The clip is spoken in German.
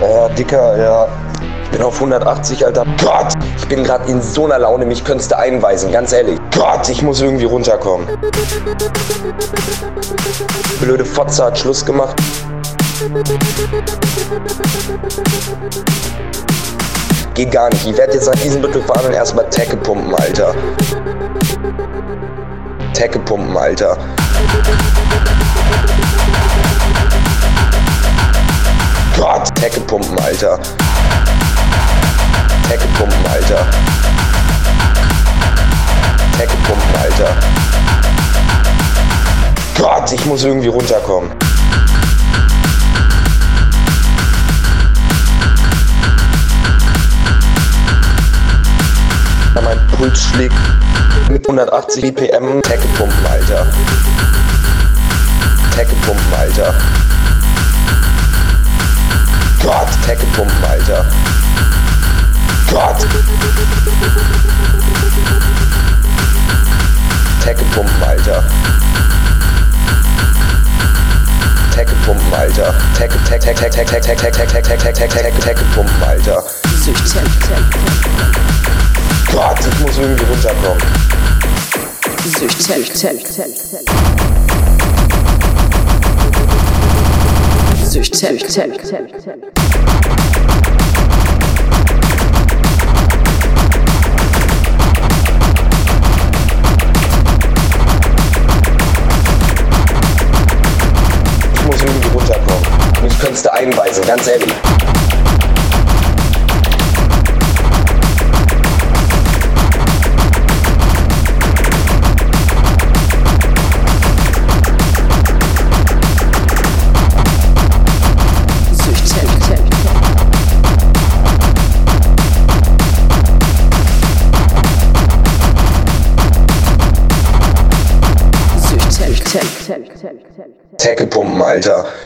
Ja, Dicker, ja. Ich bin auf 180, Alter. Gott! Ich bin gerade in so einer Laune, mich könntest du einweisen, ganz ehrlich. Gott, ich muss irgendwie runterkommen. Blöde Fotze hat Schluss gemacht. Geht gar nicht. Ich werde jetzt nach diesem Büttel fahren und erstmal Tecke pumpen, Alter. Tecke pumpen, Alter. Gott, Tecke pumpen, Alter. Tecke pumpen, Alter. Tecke pumpen, Alter. Gott, ich muss irgendwie runterkommen. Schlägt mit 180 BPM. Tecke pumpen, Alter. Tecke pumpen, Alter. Gott, Tecke pumpen, Alter. Gott. Tecke pumpen, Alter. Tecke pumpen, Alter. Tecke, Tecke, Tecke, Tecke, Tecke, Tecke, Tecke, Tecke, Tecke, Tecke, Tecke, Tecke pumpen, Alter. Gott, ich muss irgendwie runterkommen. Ich muss irgendwie runterkommen. Mich könntest du einweisen, ganz ehrlich. Tech. Tech gepumpen, Alter.